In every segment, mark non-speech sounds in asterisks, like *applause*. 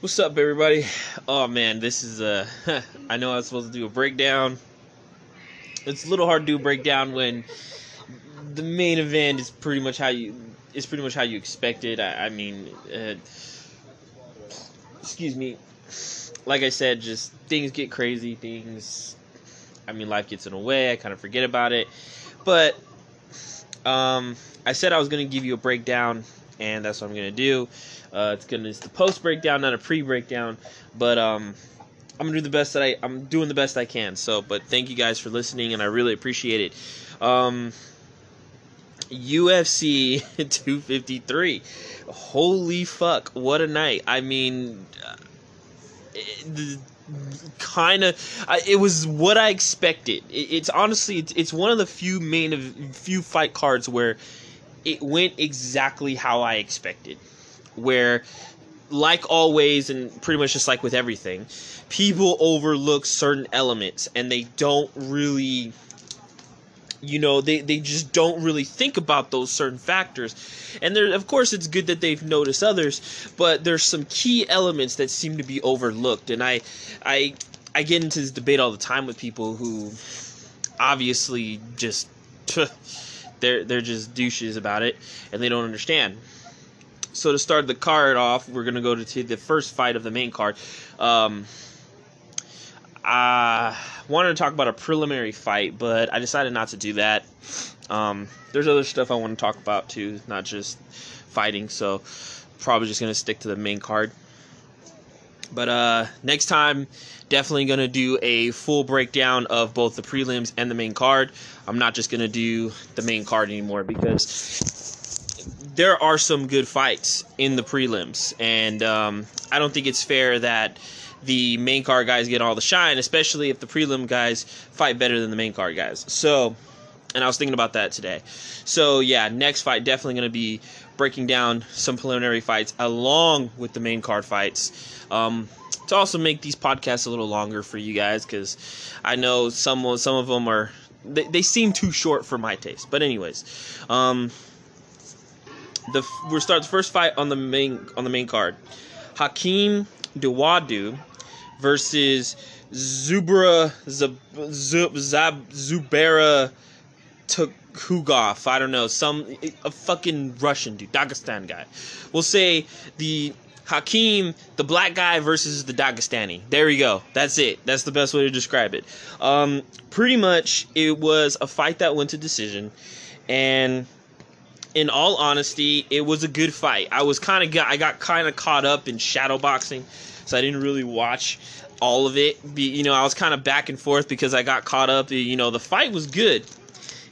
What's up, everybody? Oh man, this is a. *laughs* I know I was supposed to do a breakdown. It's a little hard to do a breakdown when the main event is pretty much how you is pretty much how you expected. I, I mean, uh, excuse me. Like I said, just things get crazy. Things. I mean, life gets in the way. I kind of forget about it, but um, I said I was gonna give you a breakdown, and that's what I'm gonna do. Uh, it's gonna it's the post breakdown, not a pre breakdown, but um, I'm gonna do the best that I I'm doing the best I can. So, but thank you guys for listening, and I really appreciate it. Um, UFC *laughs* 253, holy fuck, what a night! I mean. Uh, kind of it was what i expected it, it's honestly it's, it's one of the few main few fight cards where it went exactly how i expected. Where like always and pretty much just like with everything people overlook certain elements and they don't really you know they, they just don't really think about those certain factors. And there of course it's good that they've noticed others but there's some key elements that seem to be overlooked. And i i i get into this debate all the time with people who obviously just *laughs* they're they're just douches about it and they don't understand so to start the card off, we're gonna go to the first fight of the main card. Um, I wanted to talk about a preliminary fight, but I decided not to do that. Um, there's other stuff I want to talk about too, not just fighting. So probably just gonna stick to the main card. But uh, next time, definitely gonna do a full breakdown of both the prelims and the main card. I'm not just gonna do the main card anymore because there are some good fights in the prelims, and um, I don't think it's fair that the main card guys get all the shine, especially if the prelim guys fight better than the main card guys. So, and I was thinking about that today. So, yeah, next fight definitely going to be breaking down some preliminary fights along with the main card fights. Um, to also make these podcasts a little longer for you guys, because I know some some of them are they, they seem too short for my taste. But anyways, um, the we start the first fight on the main on the main card. Hakeem Dawodu versus Zubra Zub, Zub, Zab, Zubera Tukhugov. I don't know, some a fucking Russian dude, Dagestan guy. We'll say the Hakeem, the black guy versus the Dagestani. There you go. That's it. That's the best way to describe it. Um, pretty much, it was a fight that went to decision, and in all honesty, it was a good fight. I was kind of got I got kind of caught up in shadow boxing, so I didn't really watch all of it. Be, you know, I was kind of back and forth because I got caught up. You know, the fight was good.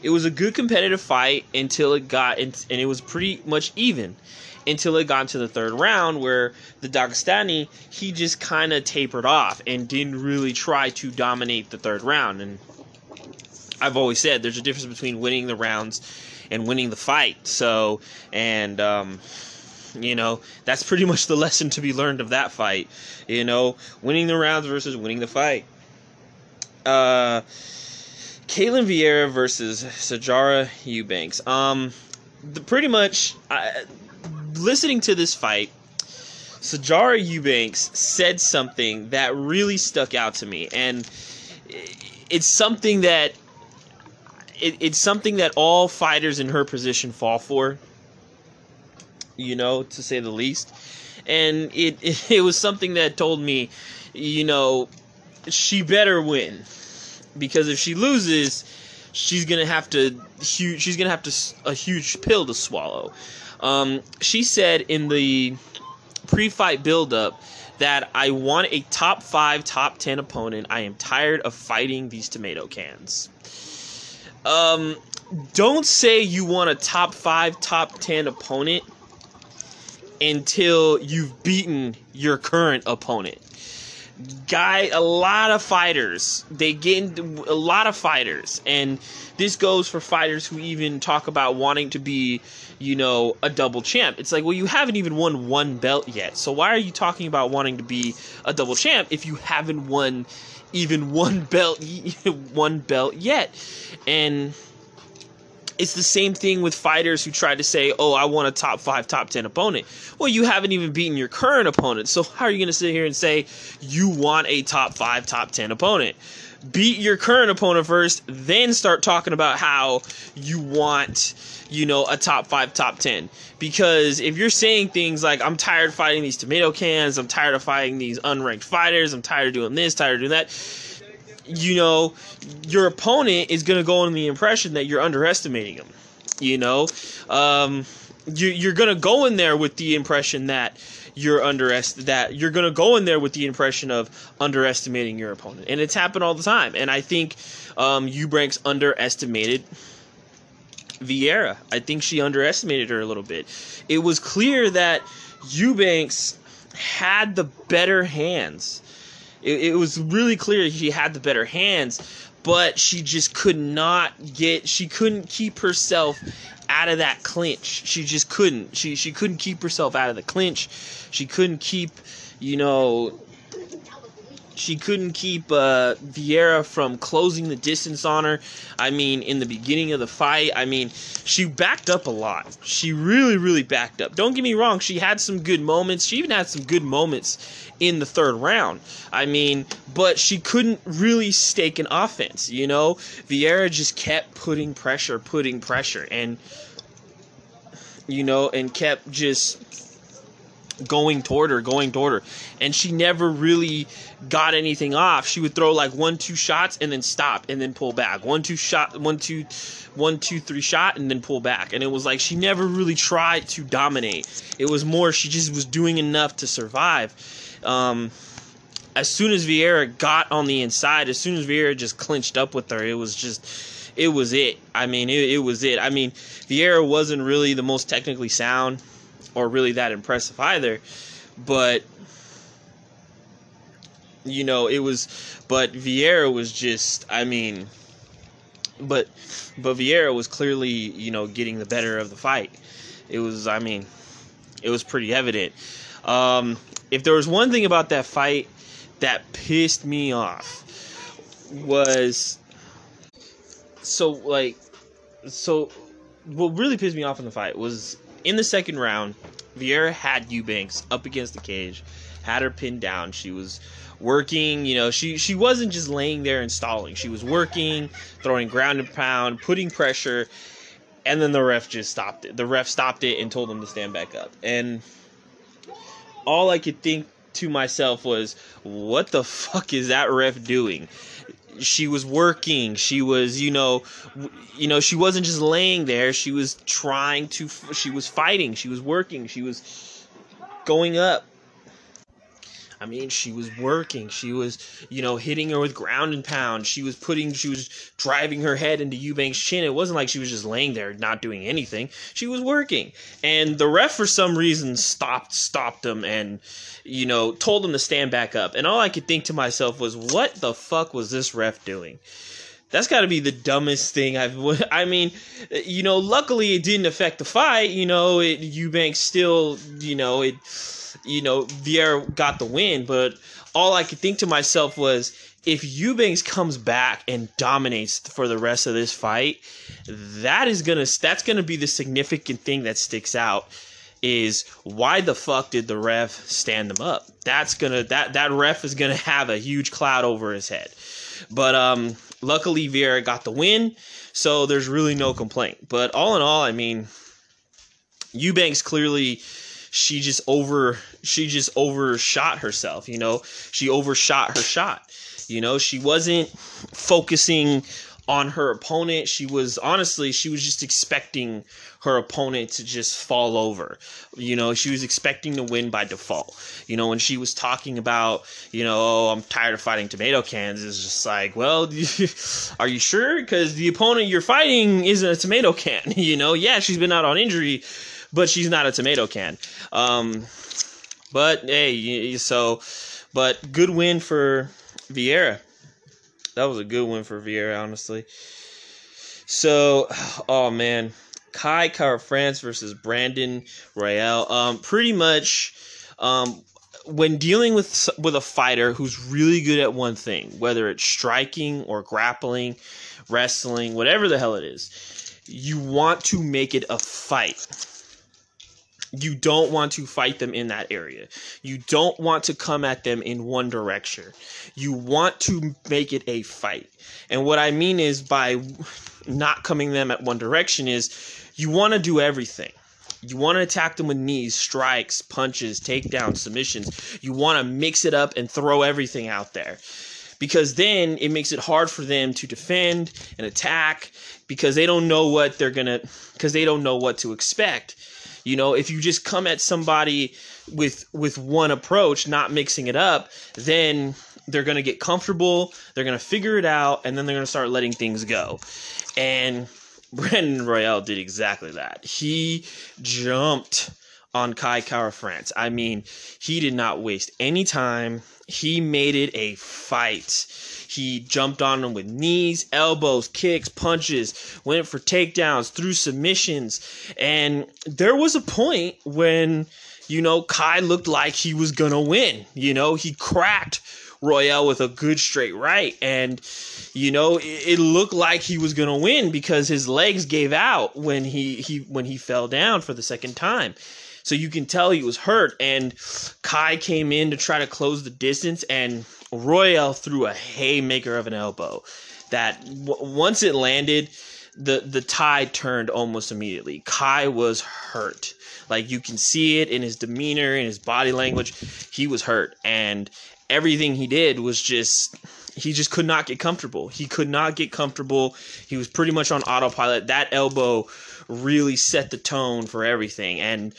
It was a good competitive fight until it got and it was pretty much even until it got into the third round where the Dagestani he just kind of tapered off and didn't really try to dominate the third round and I've always said there's a difference between winning the rounds and winning the fight. So, and um, you know, that's pretty much the *laughs* lesson to be learned of that fight. You know, winning the rounds versus winning the fight. Uh, Ketlen Vieira versus Sijara Eubanks. Um, the, pretty much, I, listening to this fight, Sijara Eubanks said something that really stuck out to me, and it's something that it, it's something that all fighters in her position fall for. You know, to say the least, and it it, *laughs* it was something that told me, you know, she better win, because if she loses, she's gonna have to huge. She's gonna have to a huge pill to swallow. Um, she said in the pre-fight build-up that I want a top five, top ten opponent. I am tired of fighting these tomato cans. Um, don't say you want a top five, top ten opponent until you've beaten your current opponent. Guy, a lot of fighters, they get into, a lot of fighters, and this goes for fighters who even talk about wanting to be, you know, a double champ. It's like, well, you haven't even won one belt yet, so why are you talking about wanting to be a double champ if you haven't won even one belt *laughs* one belt yet? And it's the same thing with fighters who try to say, "Oh, I want a top 5, top 10 opponent." Well, you haven't even beaten your current opponent. So how are you going to sit here and say you want a top 5, top 10 opponent? Beat your current opponent first, then start talking about how you want, you know, a top 5, top 10. Because if you're saying things like I'm tired of fighting these tomato cans, I'm tired of fighting these unranked fighters, I'm tired of doing this, tired of doing that, you know, your opponent is going to go on the impression that you're underestimating them. You know, um, you, you're going to go in there with the impression that you're underest that you're going to go in there with the impression of underestimating your opponent, and it's happened all the time. And I think um, Eubanks underestimated Vieira. I think she underestimated her a little bit. It was clear that Eubanks had the better hands it, it was really clear she had the better hands, but she just could not get. She couldn't keep herself out of that clinch. She just couldn't. She she couldn't keep herself out of the clinch. She couldn't keep, you know, she couldn't keep uh, Vieira from closing the distance on her. I mean, in the beginning of the fight, I mean, she backed up a lot. She really, really backed up. Don't get me wrong, she had some good moments. She even had some good moments in the third round. I mean, but she couldn't really stake an offense, you know? Vieira just kept putting pressure, putting pressure, and, you know, and kept just going toward her, going toward her. And she never really got anything off. She would throw like one, two shots and then stop and then pull back. One, two shot, one, two, one, two, three shot and then pull back. And it was like she never really tried to dominate. It was more she just was doing enough to survive. Um, as soon as Vieira got on the inside, as soon as Vieira just clinched up with her, it was just, it was it. I mean, it, it was it. I mean, Vieira wasn't really the most technically sound or really that impressive either. But you know, it was but Vieira was just I mean but but Vieira was clearly, you know, getting the better of the fight. It was I mean, it was pretty evident. Um, if there was one thing about that fight that pissed me off was so like so what really pissed me off in the fight was in the second round, Vieira had Eubanks up against the cage, had her pinned down. She was working, you know, she she wasn't just laying there and stalling. She was working, throwing ground and pound, putting pressure, and then the ref just stopped it. The ref stopped it and told them to stand back up. And all I could think to myself was, what the fuck is that ref doing? She was working. She was you know you know she wasn't just laying there. She was trying to she was fighting. She was working. She was going up I mean, she was working. She was, you know, hitting her with ground and pound. She was putting, she was driving her head into Eubanks' chin. It wasn't like she was just laying there not doing anything. She was working. And the ref, for some reason, stopped, stopped them and, you know, told them to stand back up. And all I could think to myself was, what the fuck was this ref doing? That's got to be the dumbest thing I've. *laughs* I mean, you know, luckily it didn't affect the fight. You know, it, still, you know, it you know, Vieira got the win, but all I could think to myself was if Eubanks comes back and dominates for the rest of this fight, that is gonna that's gonna be the significant thing that sticks out is why the fuck did the ref stand them up? That's gonna that that ref is gonna *laughs* have a huge cloud over his head. But um luckily Vieira got the win, so there's really no complaint. But all in all, I mean Eubanks clearly she just over she just overshot herself you know? She overshot her shot. You know she wasn't focusing on her opponent. She was honestly she was just expecting her opponent to just fall over. You know she was expecting to win by default. You know when she was talking about you know oh i'm tired of fighting tomato cans it's just like well *laughs* are you sure? Because the opponent you're fighting isn't a tomato can. *laughs* You know yeah she's been out on injury but she's not a tomato can. Um, but hey, so, but good win for Vieira. That was a good win for Vieira, honestly. So, oh man, Kai Kara-France versus Brandon Royval. Um, pretty much, um, when dealing with with a fighter who's really good at one thing, whether it's striking or grappling, wrestling, whatever the hell it is, you want to make it a fight. You don't want to fight them in that area. You don't want to come at them in one direction. You want to make it a fight. And what I mean is by not coming them at one direction is you want to do everything. You want to attack them with knees, strikes, punches, takedowns, submissions. You want to mix it up and throw everything out there. Because then it makes it hard for them to defend and attack because they don't know what they're going to because they don't know what to expect. You know, if you just come at somebody with with one approach, not mixing it up, then they're going to get comfortable, they're going to figure it out and then they're going to start letting things go. And *laughs* Brandon Royval did exactly that. He jumped on Kai Kara France. I mean, he did not waste any time. He made it a fight. He jumped on him with knees, elbows, kicks, punches, went for takedowns, threw submissions. And there was a point when, you know, Kai looked like he was going to win. You know, he cracked Royval with a good straight right. And, you know, it, it looked like he was going to win because his legs gave out when he, he when he fell down for the second time. So you can tell he was hurt. And Kai came in to try to close the distance, and Royval threw a haymaker of an elbow that w- once it landed, the the tide turned almost immediately. Kai was hurt. Like you can see it in his demeanor, in his body language. He was hurt, and everything he did was just he just could not get comfortable. He could not get comfortable. He was pretty much on autopilot. That elbow really set the tone for everything and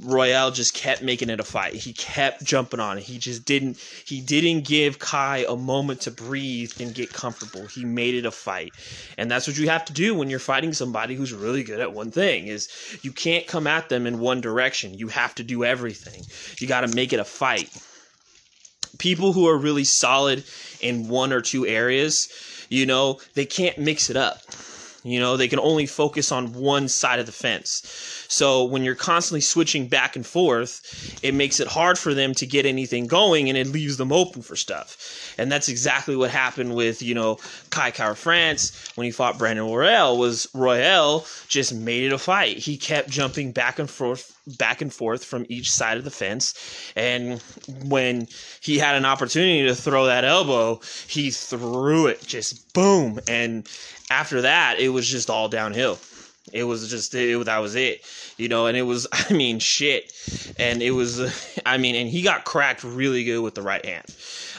Royval just kept making it a fight. He kept jumping on it. He just didn't he didn't give Kai a moment to breathe and get comfortable. He made it a fight. And that's what you have to do when you're fighting somebody who's really good at one thing is you can't come at them in one direction. You have to do everything. You got to make it a fight people who are really solid in one or two areas, you know, they can't mix it up. You know, they can only focus on one side of the fence. So when you're constantly switching back and forth, it makes it hard for them to get anything going and it leaves them open for stuff. And that's exactly what happened with, you know, Kai Kara France when he fought Brandon Royval was Royval just made it a fight. He kept jumping back and forth back and forth from each side of the fence. And when he had an opportunity to throw that elbow, he threw it just boom. And after that, it was just all downhill. It was just it, that was it, you know. And it was *laughs* I mean shit, and it was *laughs* I mean, and he got cracked really good with the right hand.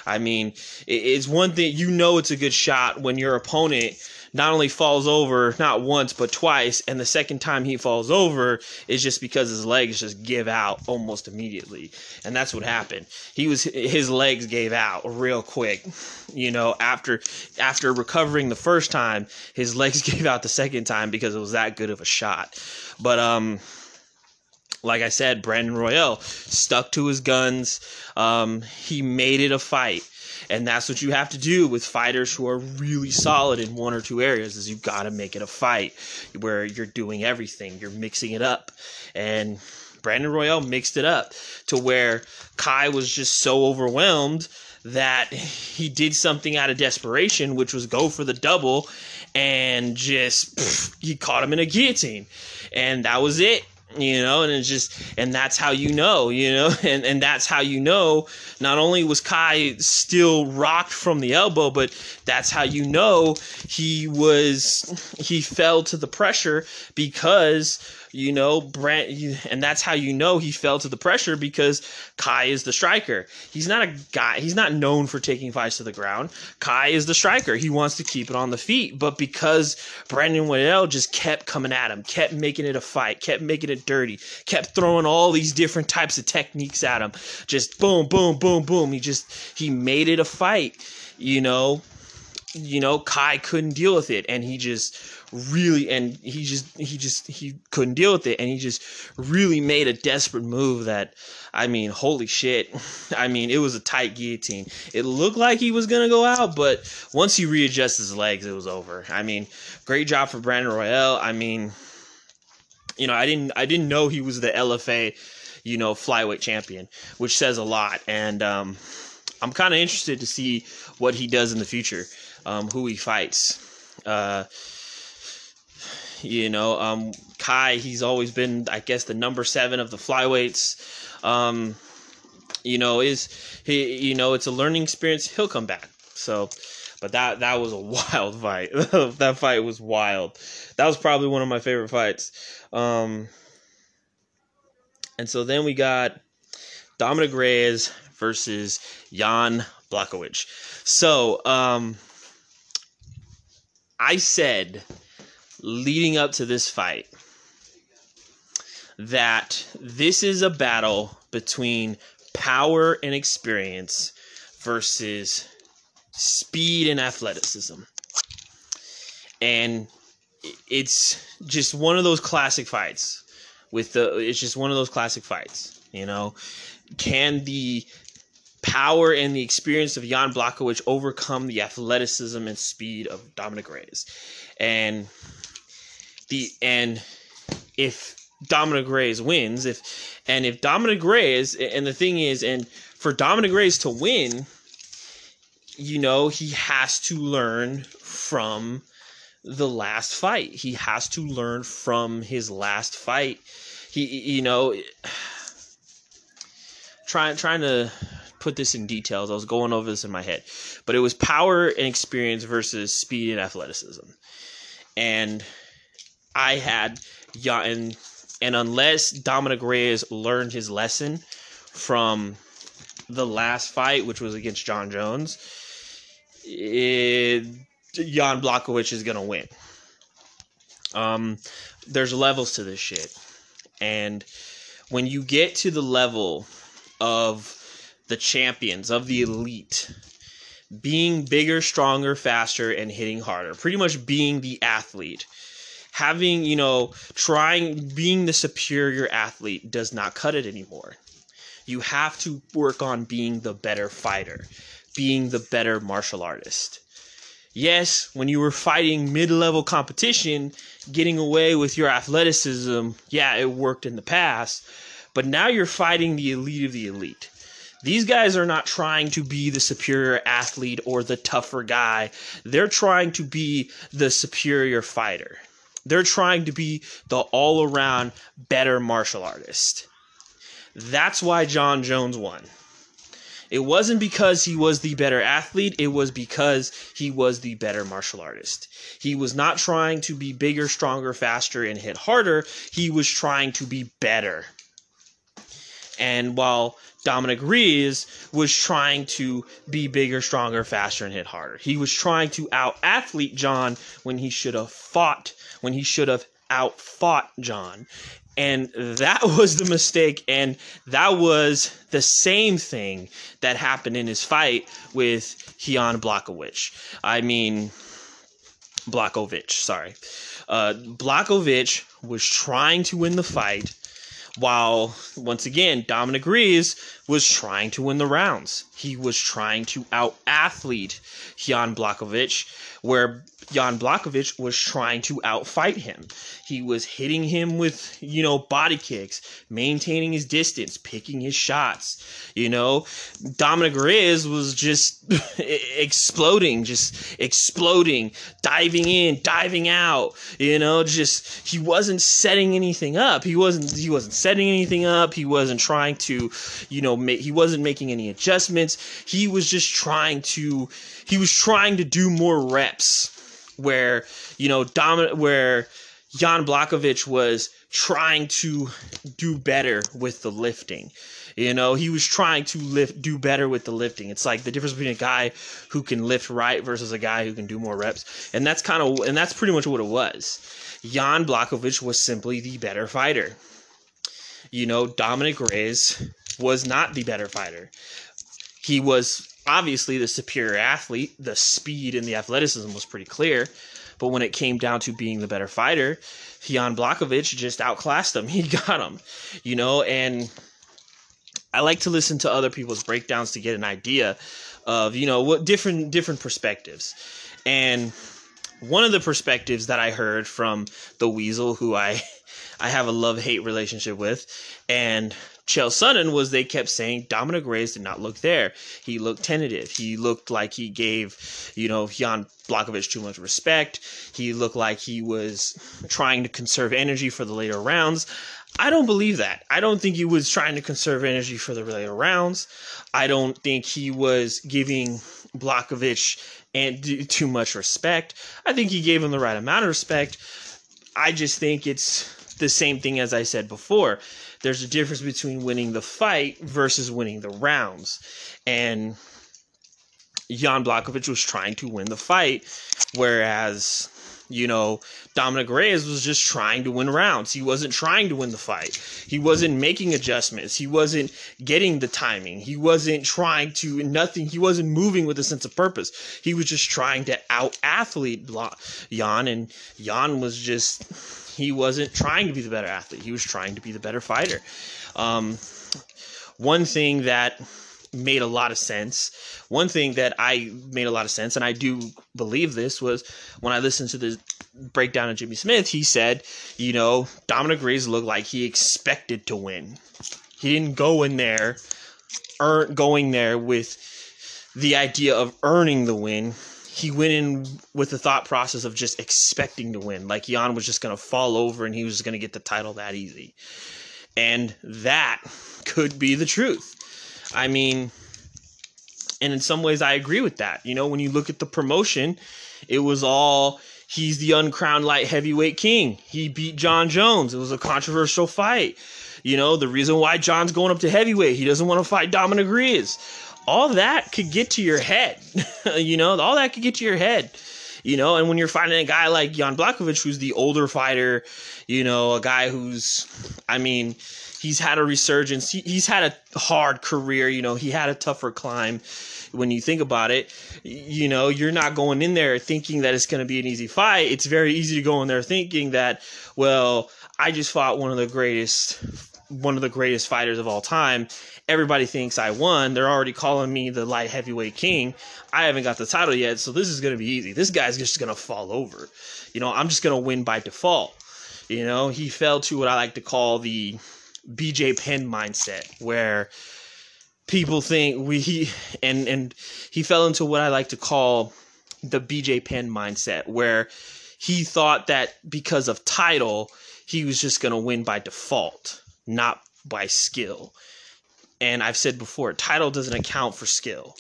I mean, it's one thing you know it's a good shot when your opponent not only falls over not once but twice, and the second time he falls over is just because his legs just give out almost immediately, and that's what happened. He was his legs gave out real quick, you know. After after recovering the first time, his legs *laughs* gave out the second time because it was that good of a shot. But um like I said, Brandon Royval stuck to his guns. Um, he made it a fight. And that's what you have to do with fighters who are really solid in one or two areas is you've got to make it a fight where you're doing everything. You're mixing it up. And Brandon Royval mixed it up to where Kai was just so overwhelmed that he did something out of desperation, which was go for the double, and just pff, he caught him in a guillotine, and that was it you know and it's just and that's how you know you know *laughs* and and that's how you know not only was kai still rocked from the elbow but that's how you know he was he fell to the pressure because you know, Brand, and that's how you know he fell to the pressure because Kai is the striker. He's not a guy. He's not known for taking fights to the ground. Kai is the striker. He wants to keep it on the feet, but because Brandon Waddell just kept coming at him, kept making it a fight, kept making it dirty, kept throwing all these different types of techniques at him, just boom, boom, boom, boom. He just he made it a fight. You know, you know, Kai couldn't deal with it, and he just really and he just he just he couldn't deal with it. And he just really made a desperate move that I mean holy shit. *laughs* I mean it was a tight guillotine. It looked like he was gonna go out but once he readjusted his legs it was over. I mean great job for Brandon Royval. I mean you know I didn't I didn't know he was the LFA you know flyweight champion which says a lot. And um I'm kind of interested to see what he does in the future um, who he fights. Uh You know, um, Kai, he's always been, I guess, the number seven of the flyweights. Um, you know, is he? You know, it's a learning experience. He'll come back. So, but that that was a *laughs* wild fight. *laughs* that fight was wild. That was probably one of my favorite fights. Um, and so then we got Dominic Reyes versus Jan Blachowicz. So, um, I said leading up to this fight that this is a battle between power and experience versus speed and athleticism. And it's just one of those classic fights with the it's just one of those classic fights, you know. Can the power and the experience of Jan Blachowicz overcome the athleticism and speed of Dominic Reyes? And the and if Dominic Reyes wins, if and if Dominic Reyes and the thing is, and for Dominic Reyes to win, you know, he has to learn from the last fight. He has to learn from his last fight. He, you know, trying trying to put this in details. I was going over this in my head, but it was power and experience versus speed and athleticism, and I had yeah, and unless Dominic Reyes learned his lesson from the last fight, which was against Jon Jones, it, Jan Blachowicz is gonna win. Um, there's levels to this shit, and when you get to the level of the champions of the elite, being bigger, stronger, faster, and hitting harder, pretty much being the athlete having, you know, trying being the superior athlete does not cut it anymore. You have to work on being the better fighter, being the better martial artist. Yes, when you were fighting mid level competition, getting away with your athleticism, yeah, it worked in the past, but now you're fighting the elite of the elite. These guys are not trying to be the superior athlete or the tougher guy. They're trying to be the superior fighter. They're trying to be the all around better martial artist. That's why Jon Jones won. It wasn't because he was the better athlete, it was because he was the better martial artist. He was not trying to be bigger, stronger, faster, and hit harder. He was trying to be better. And while Dominic Reyes was trying to be bigger, stronger, faster, and hit harder, he was trying to out athlete Jon when he should have fought when he should have outfought Jon. And that *laughs* was the mistake. And that was the same thing that happened in his fight with Jan Blachowicz. I mean, Blachowicz, sorry. Uh, was trying to win the fight while, once again, Dominic Reyes was trying to win the rounds. He was trying to out athlete Jan Blachowicz, where Jan Blachowicz was trying to outfight him. He was hitting him with, you know, body kicks, maintaining his distance, picking his shots. You know, Dominic Reyes was just *laughs* exploding, just exploding, diving in, diving out. You know, just he wasn't setting anything up. He wasn't he wasn't setting anything up. He wasn't trying to, you know, make, he wasn't making any adjustments. He was just trying to he was trying to do more reps where you know dominant where Jan Blachowicz was trying to do better with the lifting. You know, he was trying to lift do better with the lifting. It's like the difference between a guy who can lift right versus a guy who can do more reps. And that's kind of and that's pretty much what it was. Jan Blachowicz was simply the better fighter. You know, Dominic Reyes was not the better fighter. He was obviously the superior athlete. The speed and the athleticism was pretty clear. But when it came down to being the better fighter, Jan Blachowicz just outclassed him. *laughs* He got him, you know, and I like to listen to other people's breakdowns to get an idea of, you know, what different different perspectives. And one of the perspectives that I heard from the Weasel, who I *laughs* I have a love hate relationship with, and Chael Sonnen was they kept saying Dominic Reyes did not look there. He looked tentative. He looked like he gave, you know, Jan Blachowicz too much respect. He looked like he was trying to conserve energy for the later rounds. I don't believe that. I don't think he was trying to conserve energy for the later rounds. I don't think he was giving Blachowicz and too much respect. I think he gave him the right amount of respect. I just think it's the same thing as I said before. There's a difference between winning the fight versus winning the rounds. And Jan Blachowicz was trying to win the fight, whereas you know, Dominic Reyes was just trying to win rounds. He wasn't trying to win the fight. He wasn't making adjustments. He wasn't getting the timing. He wasn't trying to nothing. He wasn't moving with a sense of purpose. He was just trying to out athlete Jan, and Jan was just he wasn't trying to be the better athlete. He was trying to be the better fighter. Um, one thing that made a lot of sense. One thing that I made a lot of sense, and I do believe this, was when I listened to the breakdown of Jimmy Smith, he said, you know, Dominic Reyes looked like he expected to win. He didn't go in there, earn, going there with the idea of earning the win. He went in with the thought process of just expecting to win. Like Jan was just going to fall over and he was going to get the title that easy. And that could be the truth. I mean, and in some ways, I agree with that. You know, when you look at the promotion, it was all he's the uncrowned light heavyweight king. He beat Jon Jones. It was a controversial fight. You know, the reason why Jon's going up to heavyweight, he doesn't want to fight Dominic Reyes. All that could get to your head. *laughs* you know, all that could get to your head. You know, and when you're fighting a guy like Jan Blachowicz, who's the older fighter, you know, a guy who's, I mean, he's had a resurgence. He, he's had a hard career. You know, he had a tougher climb. When you think about it, you know, you're not going in there thinking that it's going to be an easy fight. It's very easy to go in there thinking that, well, I just fought one of the greatest, one of the greatest fighters of all time. Everybody thinks I won. They're already calling me the light heavyweight king. I haven't got the title yet, so this is going to be easy. This guy's just going to fall over. You know, I'm just going to win by default. You know, he fell to what I like to call the BJ Penn mindset where people think we he and and he fell into what I like to call the BJ Penn mindset where he thought that because of title he was just going to win by default, not by skill. And I've said before, title doesn't account for skill.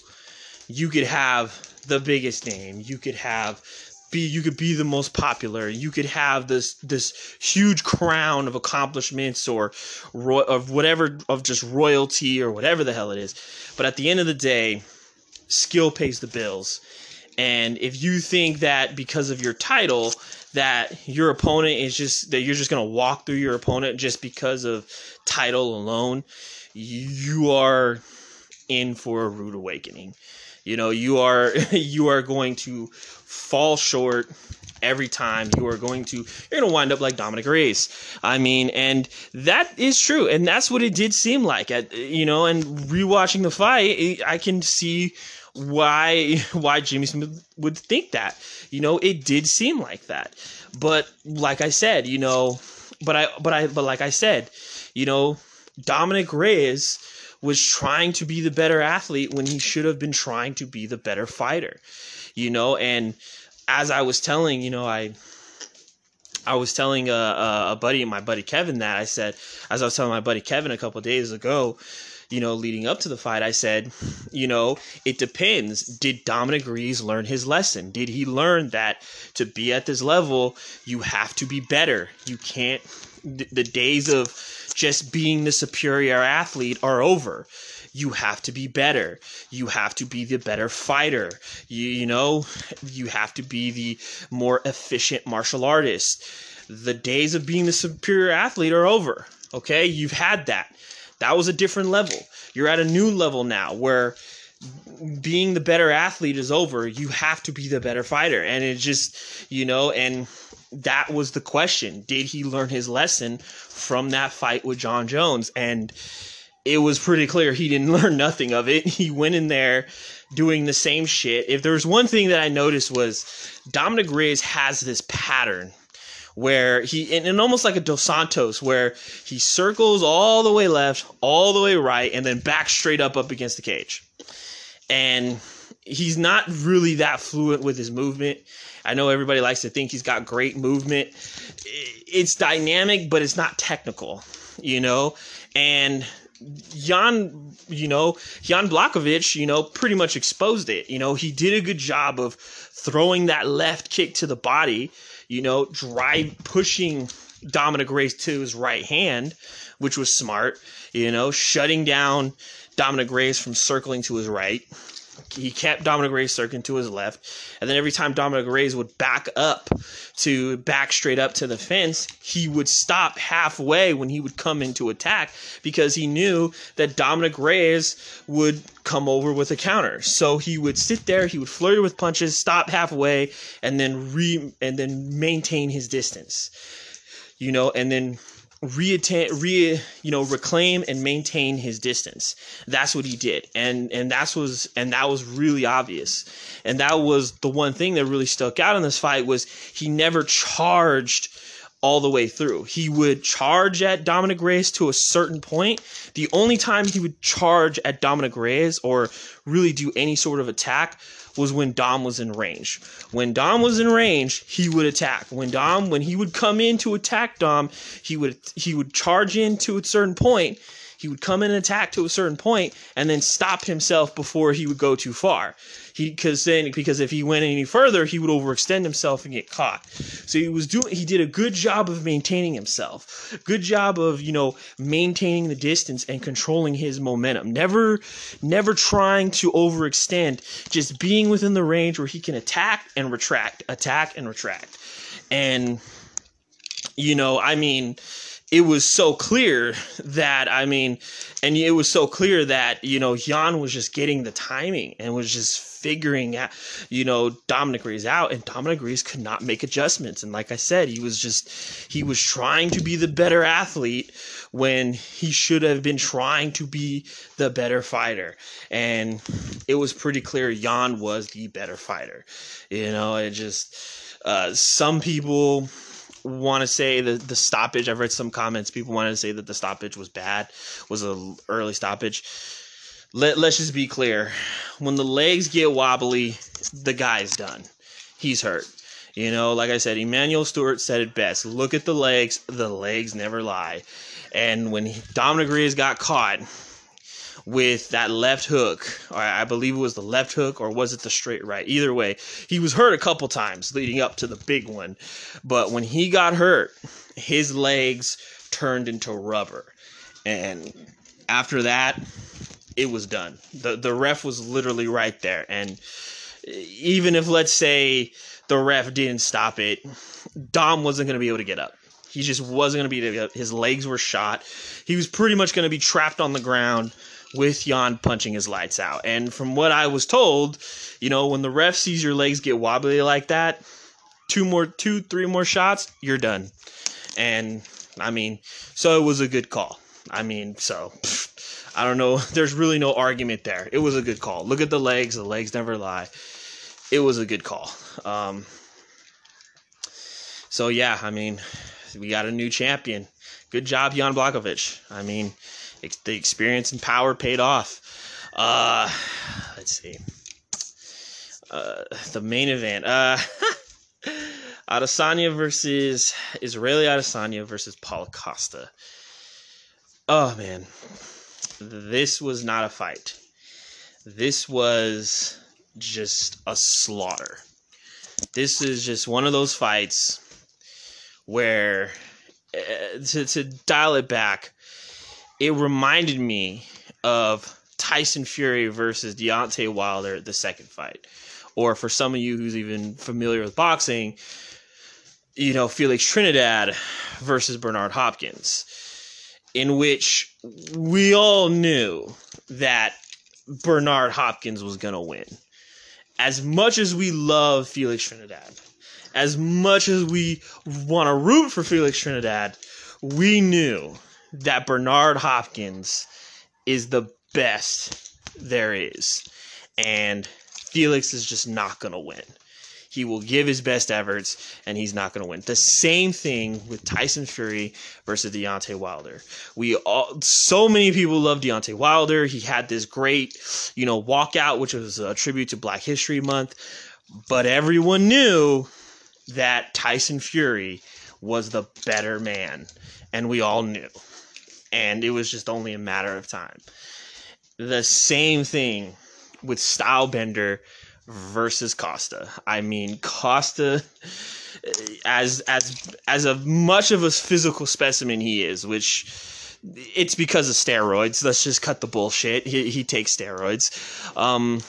You could have the biggest name, you could have be you could be the most popular you could have this this huge crown of accomplishments or ro- of whatever of just royalty or whatever the hell it is but at the end of the day skill pays the bills and if you think that because of your title that your opponent is just that you're just going to walk through your opponent just because of title alone you are in for a rude awakening you know you are *laughs* you are going to fall short every time you are going to you're going to wind up like Dominic Reyes. I mean, and that is true, and that's what it did seem like. At you know, and rewatching the fight, I can see why *laughs* why Jimmy Smith would think that. You know, it did seem like that. But like I said, you know, but I but I but like I said, you know, Dominic Reyes was trying to be the better athlete when he should have been trying to be the better fighter you know and as i was telling you know i I was telling a, a, buddy, my buddy Kevin, that I said, as I was telling my buddy Kevin a couple days ago, you know, leading up to the fight, I said, you know, it depends. Did Dominic Reyes learn his lesson? Did he learn that to be at this level, you have to be better? You can't, the days of just being the superior athlete are over you have to be better. You have to be the better fighter. You, you know, you have to be the more efficient martial artist. The days of being the superior athlete are over. Okay, you've had that. That was a different level. You're at a new level now where being the better athlete is over. You have to be the better fighter. And it just, you know, and that was the question. Did he learn his lesson from that fight with Jon Jones? And it was pretty clear he didn't *laughs* learn nothing of it. He went in there doing the same shit. If there was one thing that I noticed was Dominic Reyes has this pattern where he and, almost like a Dos Santos, where he circles all the way left, all the way right, and then back straight up up against the cage. And he's not really that fluent with his movement. I know everybody likes to think he's got great movement. It's dynamic, but it's not technical, you know. And Jan, you know, Jan Blachowicz, you know, pretty much exposed it. You know, he did a good job of throwing that left kick to the body, you know, drive pushing Dominic Reyes to his right hand, which was smart, you know, shutting down Dominic Reyes from circling to his right he kept Dominic Reyes circling to his left, and then every time Dominic Reyes would back up to back straight up to the fence, he would stop halfway when he would come into attack because he knew that Dominic Reyes would come over with a counter. So he would sit there, he would flirt with punches, stop halfway, and then re and then maintain his distance. You know, and then reattain, re, you know, reclaim and maintain his distance. That's what he did, and and that's was and that was really obvious, and that was the one thing that really stuck out in this fight was he never charged all the way through. He would charge at Dominic Reyes to a certain point. The only time he would charge at Dominic Reyes or really do any sort of attack was when Dom was in range. When Dom was in range, he would attack. When Dom, when he would come in to attack Dom, he would he would charge in to a certain point. He would come in and attack to a certain point and then stop himself before he would go too far. He because then because if he went any further, he would overextend himself and get caught. So he was doing he did a good job of maintaining himself. Good job of, you know, maintaining the distance and controlling his momentum. Never never trying to overextend, just being within the range where he can attack and retract, attack and retract. And you know, I mean, it was so clear that I mean, and it was so clear that you know Jan was just getting the timing and was just figuring out, you know, Dominic Reyes out, and Dominic Reyes could not make adjustments. And like I said, he was just he was trying to be the better athlete when he should have been trying to be the better fighter. And it was pretty clear Jan was the better fighter. You know, it just uh, some people want to say the the stoppage. I've read some comments. People wanted to say that the stoppage was bad, was a early stoppage. Let Let's just be clear. When the legs get wobbly, the guy's done. He's hurt. You know, like I said, Emanuel Steward said it best. Look at the legs. The legs never lie. And when he, Dominic Reyes got caught, with that left hook, I believe it was the left hook, or was it the straight right? Either way, he was hurt a couple times leading up to the big one. But when he got hurt, his legs turned into rubber. And after that, it was done. The the ref was literally right there. And even if let's say the ref didn't stop it, Dom wasn't going to be able to get up. He just wasn't going to be. His legs were shot. He was pretty much going to be trapped on the ground with Jan punching his lights out. And from what I was told, you know, when the ref sees your legs get wobbly like that, two more, two, three more shots, you're done. And I mean, so it was a good call. I mean, so I don't know. *laughs* There's really no argument there. It was a good call. Look at the legs. The legs never lie. It was a good call. Um, so yeah, I mean, we got a new champion. Good job, Jan Blachowicz. I mean, the experience and power paid off. Uh, let's see. Uh, the main event. Uh, *laughs* Adesanya versus Israel Adesanya versus Paulo Costa. Oh man, this was not a fight. This was just a slaughter. This is just one of those fights where uh, to to dial it back it reminded me of Tyson Fury versus Deontay Wilder, the second fight. Or for some of you who's even familiar with boxing, you know, Felix Trinidad versus Bernard Hopkins, in which we all knew that Bernard Hopkins was going to win. As much as we love Felix Trinidad, as much as we want to root for Felix Trinidad, we knew that Bernard Hopkins is the best there is. And Felix is just not going to win. He will give his best efforts, and he's not going to win. The same thing with Tyson Fury versus Deontay Wilder. We all, so many people love Deontay Wilder. He had this great, you know, walkout, which was a tribute to Black History Month. But everyone knew that Tyson Fury was the better man, and we all knew. And it was just only a matter of time. The same thing with Stylebender versus Costa. I mean, Costa as as as a much of a physical specimen he is, which it's because of steroids. Let's just cut the bullshit. He he takes steroids. Um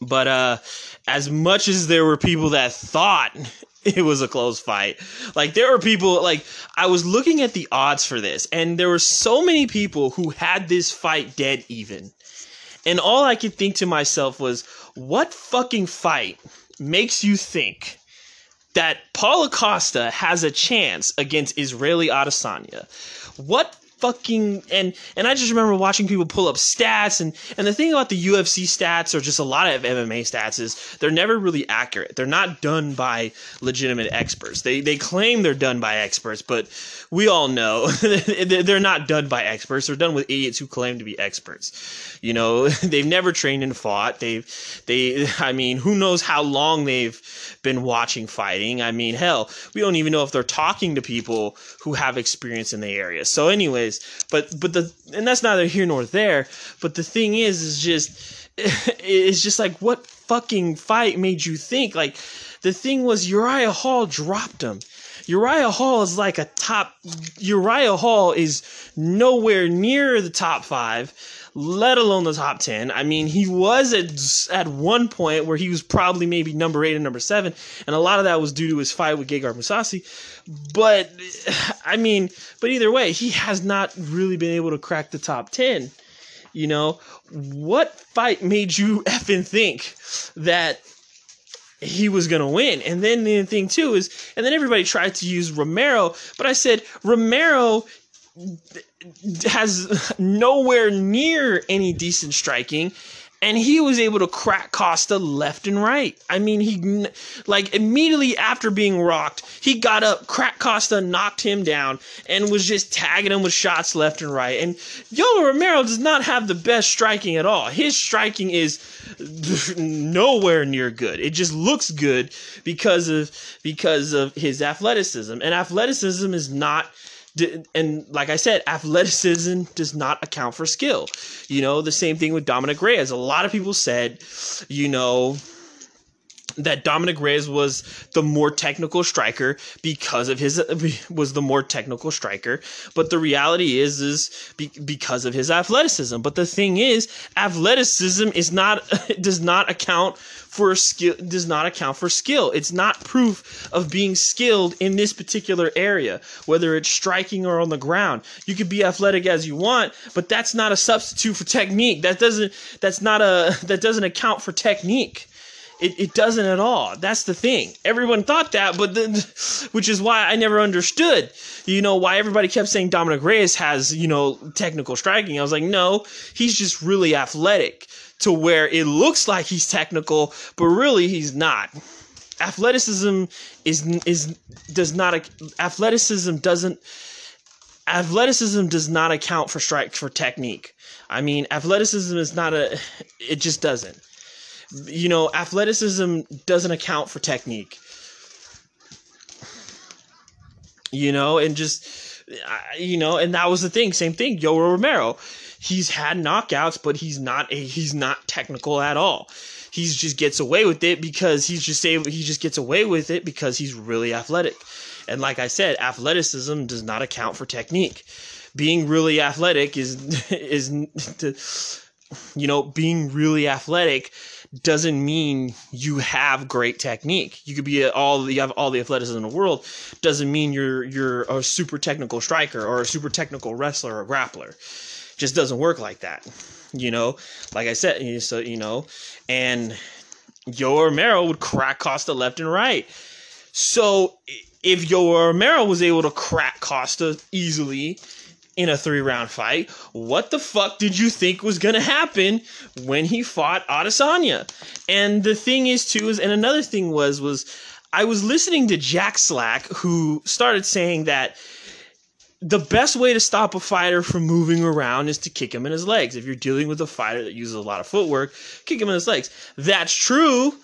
but uh as much as there were people that thought *laughs* it was a close fight. Like there were people like I was looking at the odds for this and there were so many people who had this fight dead even. And all I could think to myself was what fucking fight makes you think that Paulo Costa has a chance against Israel Adesanya? What fucking and and I just remember watching people pull up stats and and the thing about the UFC stats or just a lot of MMA stats is they're never really accurate. They're not done by legitimate experts. They they claim they're done by experts, but we all know *laughs* they're not done by experts. They're done with idiots who claim to be experts. You know, *laughs* they've never trained and fought. They've they *laughs* I mean, who knows how long they've been watching fighting. I mean, hell, we don't even know if they're talking to people who have experience in the area. So anyways, but but the and that's neither here nor there, but the thing is is just *laughs* it's just like what fucking fight made you think like the thing was Uriah Hall dropped him. Uriah Hall is like a top. Uriah Hall is nowhere near the top five, let alone the top ten. I mean, he was at at one point where he was probably maybe number eight and number seven, and a lot of that was due to his fight with Gegard Mousasi. But *sighs* I mean, but either way, he has not really been able to crack the top ten. You know, what fight made you *laughs* effing think that he was going to win. And then the thing too is, and then everybody tried to use Romero, but I said Romero has nowhere near any decent striking and he was able to crack Costa left and right. I mean, he like immediately after being rocked, he got up, cracked Costa, knocked him down, and was just tagging him with shots left and right. And Yoel Romero does not have the best striking at all. His striking is *laughs* nowhere near good. It just looks good because of because of his athleticism, and athleticism is not and like I said, athleticism does not account for skill. You know, the same thing with Dominick Reyes. A lot of people said, you know, that Dominick Reyes was the more technical striker because of his *laughs* was the more technical striker but the reality is is be, because of his athleticism but the thing is athleticism is not *laughs* does not account for skill does not account for skill. It's not proof of being skilled in this particular area, whether it's striking or on the ground. You could be athletic as you want, but that's not a substitute for technique. That doesn't that's not a *laughs* that doesn't account for technique. It, it doesn't at all. That's the thing. Everyone thought that, but then, which is why I never understood, you know, why everybody kept saying Dominick Reyes has, you know, technical striking. I was like, no, he's just really athletic to where it looks like he's technical, but really he's not. Athleticism is is does not athleticism doesn't athleticism does not account for strike for technique. I mean, athleticism is not a it just doesn't. You know, athleticism doesn't account for technique. You know, and just you know, and that was the thing. Same thing. Yoel Romero he's had knockouts, but he's not a, he's not technical at all. He just gets away with it because he's just able, he just gets away with it because he's really athletic. And like I said, athleticism does not account for technique. Being really athletic is *laughs* is to, *laughs* you know, being really athletic doesn't mean you have great technique. You could be all you have all the athleticism in the world. Doesn't mean you're you're a super technical striker or a super technical wrestler or grappler just doesn't work like that. You know, like I said, so you know, and Yoel Romero would crack Costa left and right. So if Yoel Romero was able to crack Costa easily, in a three round fight. What the fuck did you think was gonna happen when he fought Adesanya? And the thing is too is and another thing was was I was listening to Jack Slack who started saying that the best way to stop a fighter from moving around is to kick him in his legs. If you're dealing with a fighter that uses a lot of footwork, kick him in his legs. That's true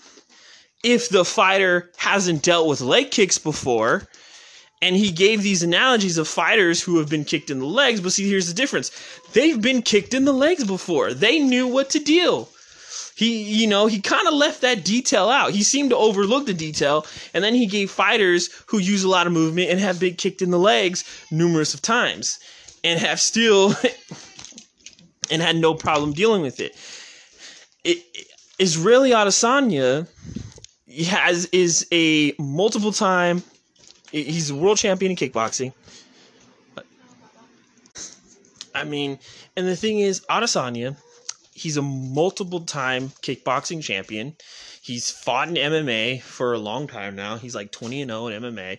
if the fighter hasn't dealt with leg kicks before. And he gave these analogies of fighters who have been kicked in the legs. But see, here's the difference. They've been kicked in the legs before, they knew what to deal. He you know he kind of left that detail out. He seemed to overlook the detail and then he gave fighters who use a lot of movement and have been kicked in the legs numerous of times and have still *laughs* and had no problem dealing with it, it Israel Adesanya has is a multiple time he's a world champion in kickboxing I mean, and the thing is, Adesanya he's a multiple time kickboxing champion. He's fought in MMA for a long time now. He's like 20 and 0 in MMA.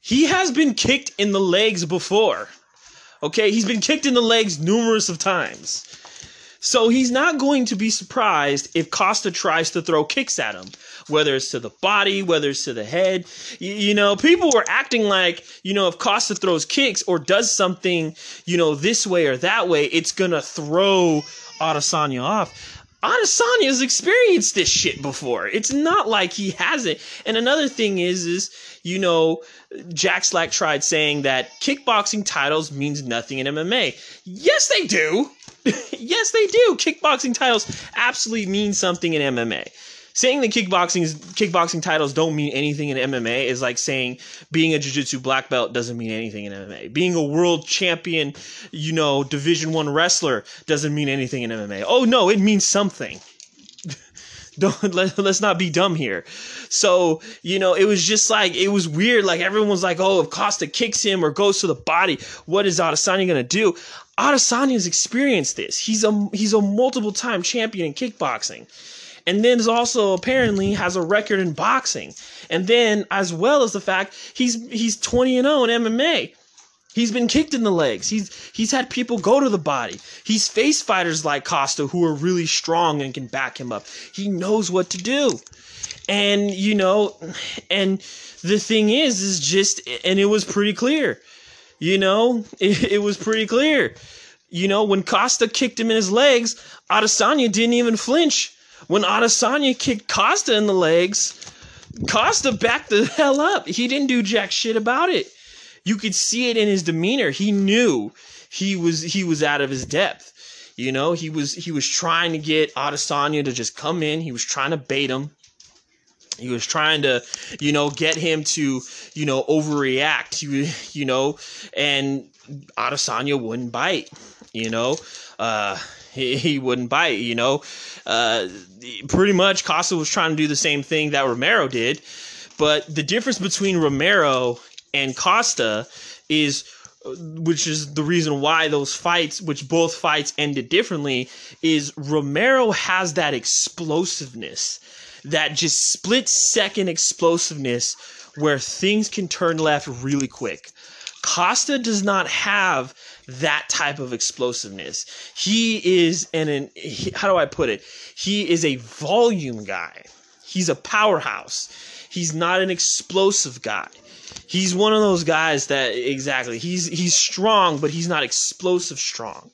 He has been kicked in the legs before. Okay, he's been kicked in the legs numerous of times. So he's not going to be surprised if Costa tries to throw kicks at him, whether it's to the body, whether it's to the head. You, you, know, people were acting like, you know, if Costa throws kicks or does something, you know, this way or that way, it's going to throw Adesanya off. Adesanya's experienced this shit before. It's not like he hasn't. And another thing is, is you know, Jack Slack tried saying that kickboxing titles means nothing in MMA. Yes, they do. *laughs* yes, they do. Kickboxing titles absolutely mean something in MMA saying that kickboxing kickboxing titles don't mean anything in MMA is like saying being a jiu-jitsu black belt doesn't mean anything in MMA. Being a world champion, you know, division 1 wrestler doesn't mean anything in MMA. Oh no, it means something. *laughs* don't let, let's not be dumb here. So, you know, it was just like it was weird like everyone was like, "Oh, if Costa kicks him or goes to the body, what is Adesanya going to do?" Adesanya's experienced this. He's a he's a multiple time champion in kickboxing and then is also apparently has a record in boxing. And then as well as the fact he's he's 20 and 0 in MMA. He's been kicked in the legs. He's he's had people go to the body. He's faced fighters like Costa who are really strong and can back him up. He knows what to do. And you know, and the thing is is just and it was pretty clear. You know, *laughs* it, it was pretty clear. You know, when Costa kicked him in his legs, Adesanya didn't even flinch. When Adesanya kicked Costa in the legs, Costa backed the *laughs* hell up. He didn't do jack shit about it. You could see it in his demeanor. He knew he was he was out of his depth. You know, he was he was trying to get Adesanya to just come in. He was trying to bait him. He was trying to, you know, get him to, you know, overreact. He, you know, and Adesanya wouldn't bite. You know, uh, he, he wouldn't bite, you know. Uh, pretty much Costa was trying to do the same thing that Romero did. But the difference between Romero and Costa is which is the reason why those fights, which both fights ended differently, is Romero has that explosiveness, that just split second explosiveness where things can turn left really quick. Costa does not have that type of explosiveness. He is an, an he, how do I put it? He is a volume guy. He's a powerhouse. He's not an explosive guy. He's one of those guys that exactly. He's he's strong, but he's not explosive strong.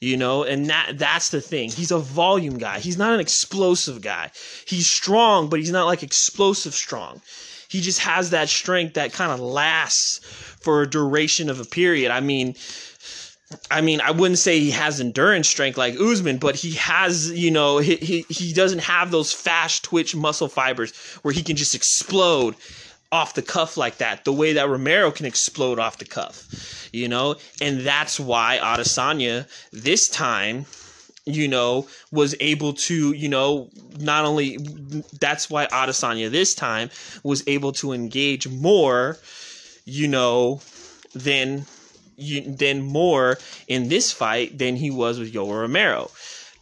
You know, and that that's the thing. He's a volume guy. He's not an explosive guy. He's strong, but he's not like explosive strong. He just has that strength that kind of lasts for a duration of a period. I mean, I mean, I wouldn't say he has endurance strength like Usman, but he has, you know, he, he, he doesn't have those fast twitch muscle fibers where he can just explode off the cuff like that, the way that Romero can explode off the cuff, you know? And that's why Adesanya this time, you know, was able to, you know, not only that's why Adesanya this time was able to engage more, you know, than than more in this fight than he was with Yoel Romero,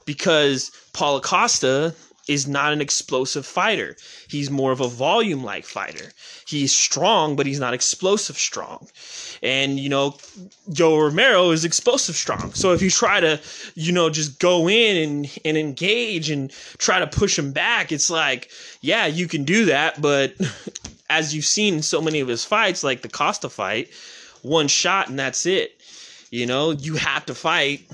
because Paulo Costa is not an explosive fighter. He's more of a volume like fighter. He's strong, but he's not explosive strong. And, you know, Joe Romero is explosive strong. So if you try to, you know, just go in and, and engage and try to push him back, it's like, yeah, you can do that. But *laughs* as you've seen in so many of his fights, like the Costa fight, one shot and that's it. You know, you have to fight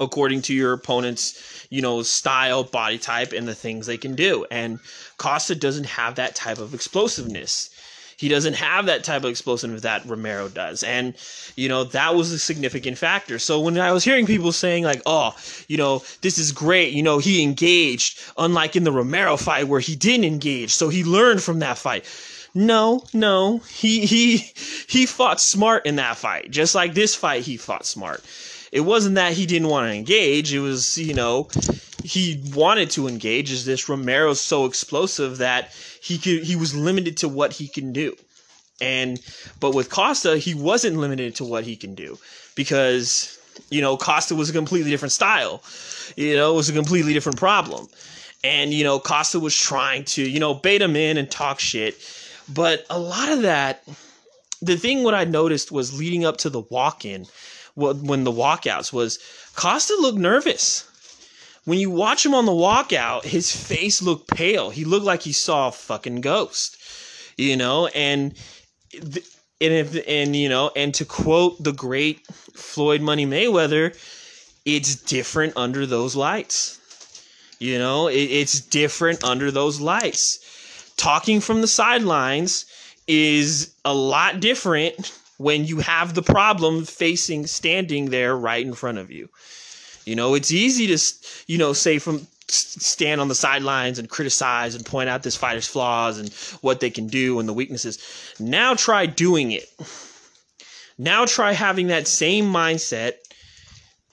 according to your opponent's, you know, style, body type, and the things they can do. And Costa doesn't have that type of explosiveness. He doesn't have that type of explosiveness that Romero does. And, you know, that was a significant factor. So when I was hearing people saying, like, oh, you know, this is great, you know, he engaged, unlike in the Romero fight where he didn't engage. So he learned from that fight. No, no. He he he fought smart in that fight. Just like this fight he fought smart. It wasn't that he didn't want to engage, it was, you know, he wanted to engage is this Romero's so explosive that he could he was limited to what he can do. And but with Costa, he wasn't limited to what he can do because you know, Costa was a completely different style. You know, it was a completely different problem. And you know, Costa was trying to, you know, bait him in and talk shit but a lot of that, the thing what I noticed was leading up to the walk in, when the walkouts was Costa looked nervous. When you watch him on the walkout, his face looked pale. He looked like he saw a fucking ghost, you know. And and if and you know, and to quote the great Floyd Money Mayweather, it's different under those lights. You know, it, it's different under those lights talking from the sidelines is a lot different when you have the problem facing standing there right in front of you. You know, it's easy to, you know, say from stand on the sidelines and criticize and point out this fighter's flaws and what they can do and the weaknesses. Now try doing it. Now try having that same mindset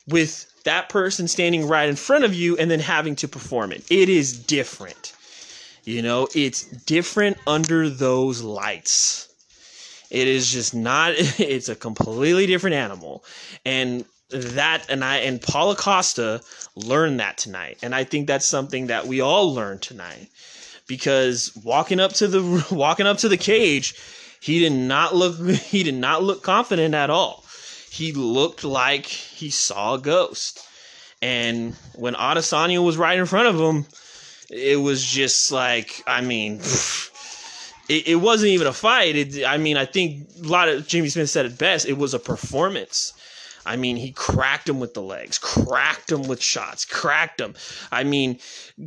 with that person standing right in front of you and then having to perform it. It is different. You know, it's different under those lights. It is just not, *laughs* it's a completely different animal. And that, and I, and Paulo Costa learned that tonight. And I think that's something that we all learned tonight. Because walking up to the, *laughs* walking up to the cage, he did not look, *laughs* he did not look confident at all. He looked like he saw a ghost. And when Adesanya was right in front of him, it was just like I mean. *sighs* It, it wasn't even a fight. It, I mean, I think a lot of Jimmy Smith said it best. It was a performance. I mean, he cracked him with the legs, cracked him with shots, cracked him. I mean,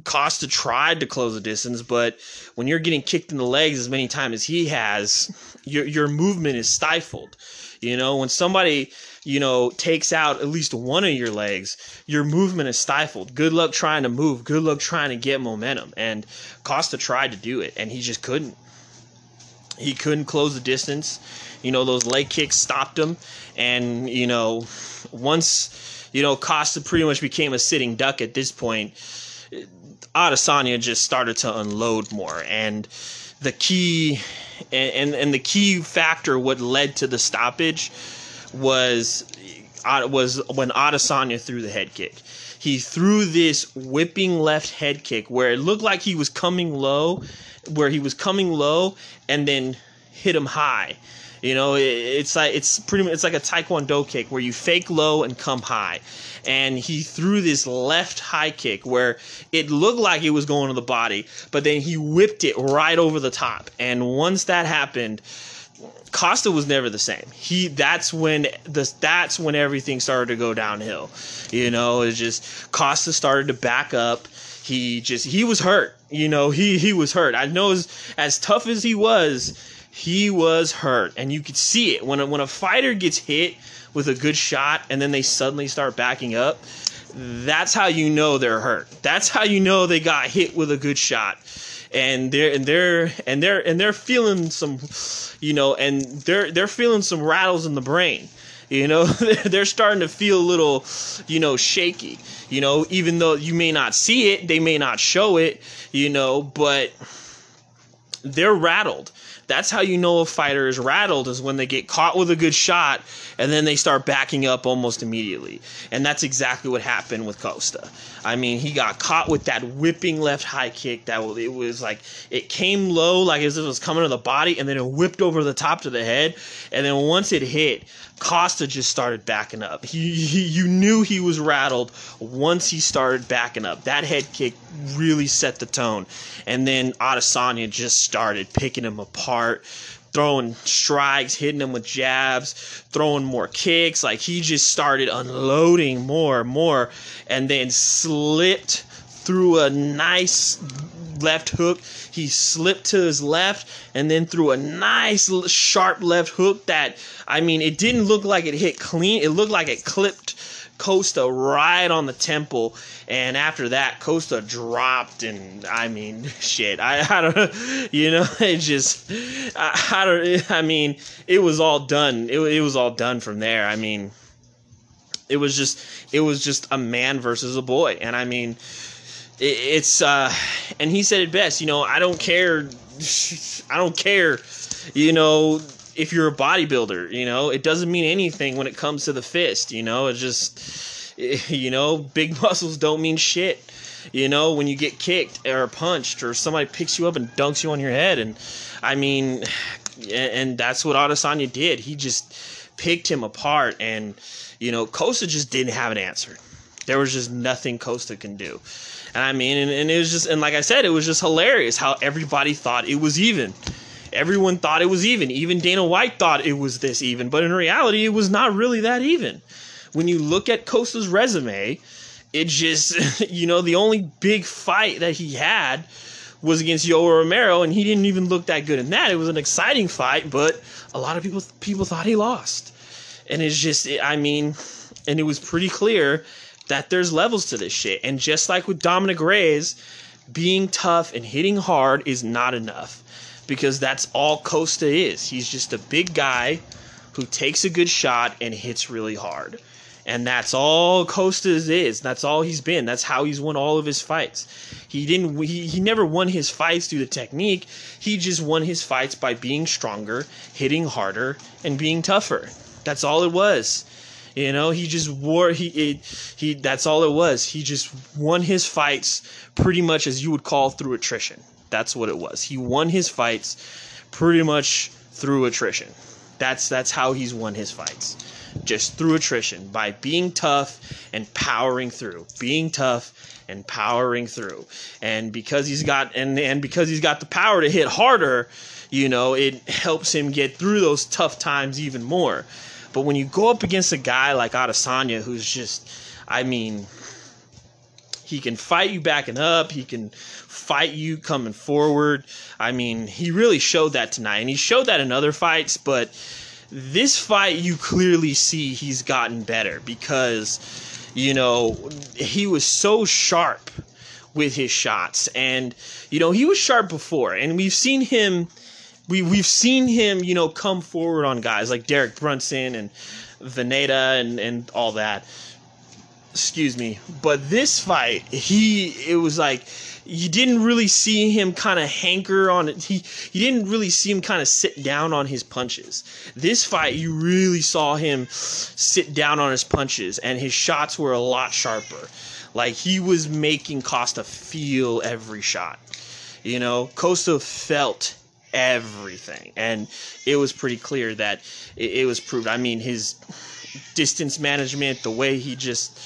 Costa tried to close the distance, but when you're getting kicked in the legs as many times as he has, your your movement is stifled. You know, when somebody you know, takes out at least one of your legs, your movement is stifled. Good luck trying to move. Good luck trying to get momentum. And Costa tried to do it, and he just couldn't. He couldn't close the distance. You know, those leg kicks stopped him. And, you know, once, you know, Costa pretty much became a sitting duck at this point, Adesanya just started to unload more. And the key and, and, and the key factor what led to the stoppage was uh, was when Adesanya threw the head kick. He threw this whipping left head kick where it looked like he was coming low, where he was coming low and then hit him high. You know, it's like it's pretty much it's like a taekwondo kick where you fake low and come high. And he threw this left high kick where it looked like it was going to the body, but then he whipped it right over the top. And once that happened, Costa was never the same. He that's when the that's when everything started to go downhill. You know, it's just Costa started to back up. He just he was hurt. You know, he he was hurt. I know as, as tough as he was, he was hurt, and you could see it when a, when a fighter gets hit with a good shot and then they suddenly start backing up. That's how you know they're hurt. That's how you know they got hit with a good shot and they're and they're and they're and they're feeling some, you know, and they're they're feeling some rattles in the brain. You know, *laughs* they're starting to feel a little, you know, shaky. You know, even though you may not see it, they may not show it. You know, but they're rattled. That's how you know a fighter is rattled is when they get caught with a good shot and then they start backing up almost immediately. And that's exactly what happened with Costa. I mean, he got caught with that whipping left high kick that it was like it came low like as if it was coming to the body and then it whipped over the top to the head and then once it hit, Costa just started backing up. He, he, you knew he was rattled once he started backing up. That head kick really set the tone, and then Adesanya just started picking him apart, throwing strikes, hitting him with jabs, throwing more kicks. Like he just started unloading more and more, and then slipped through a nice left hook. He slipped to his left and then threw a nice sharp left hook that I mean it didn't look like it hit clean. It looked like it clipped Costa right on the temple, and after that, Costa dropped, and I mean, *laughs* shit, I, I don't, *laughs* you know, *laughs* it just, I, I don't, I mean, it was all done. It, it was all done from there. I mean, it was just, it was just a man versus a boy, and I mean, it's uh and he said it best you know i don't care *laughs* i don't care you know if you're a bodybuilder you know? It doesn't mean anything when it comes to the fist you know? It's just *laughs* you know big *laughs* muscles don't mean shit you know? When you get kicked or punched or somebody picks you up and dunks you on your head and i mean *sighs* and that's what Adesanya did. He just picked him apart and you know Costa just didn't have an answer. There was just nothing Costa can do and I mean, and, and it was just, and like I said, it was just hilarious how everybody thought it was even. Everyone thought it was even. Even Dana White thought it was this even, but in reality, it was not really that even. When you look at Costa's resume, it just, *laughs* you know, the only big fight that he had was against Yoel Romero, and he didn't even look that good in that. It was an exciting fight, but a lot of people people thought he lost, and it's just, I mean, and it was pretty clear that there's levels to this shit. And just like with Dominick Reyes, being tough and hitting hard is not enough because that's all Costa is. He's just a big guy who takes a good shot and hits really hard. And that's all Costa is. That's all he's been. That's how he's won all of his fights. He didn't he, he never won his fights through the technique. He just won his fights by being stronger, hitting harder, and being tougher. That's all it was. You know, he just wore he it, he. That's all it was. He just won his fights pretty much as you would call through attrition. That's what it was. He won his fights pretty much through attrition. That's that's how he's won his fights. Just through attrition by being tough and powering through. Being tough and powering through. And because he's got and and because he's got the power to hit harder, you know, it helps him get through those tough times even more. But when you go up against a guy like Adesanya, who's just, I mean, he can fight you backing up. He can fight you coming forward. I mean, he really showed that tonight, and he showed that in other fights. But this fight, you clearly see he's gotten better because, you know, he was so sharp with his shots, and you know he was sharp before, and we've seen him we we've seen him, you know, come forward on guys like Derek Brunson and Vettori and and all that. Excuse me, but this fight, he it was like you didn't really see him kind of hanker on it. He you didn't really see him kind of sit down on his punches. This fight, you really saw him sit down on his punches, and his shots were a lot sharper. Like he was making Costa feel every shot. You know, Costa felt everything. And it was pretty clear that it, it, was proved. I mean, his distance management, the way he just,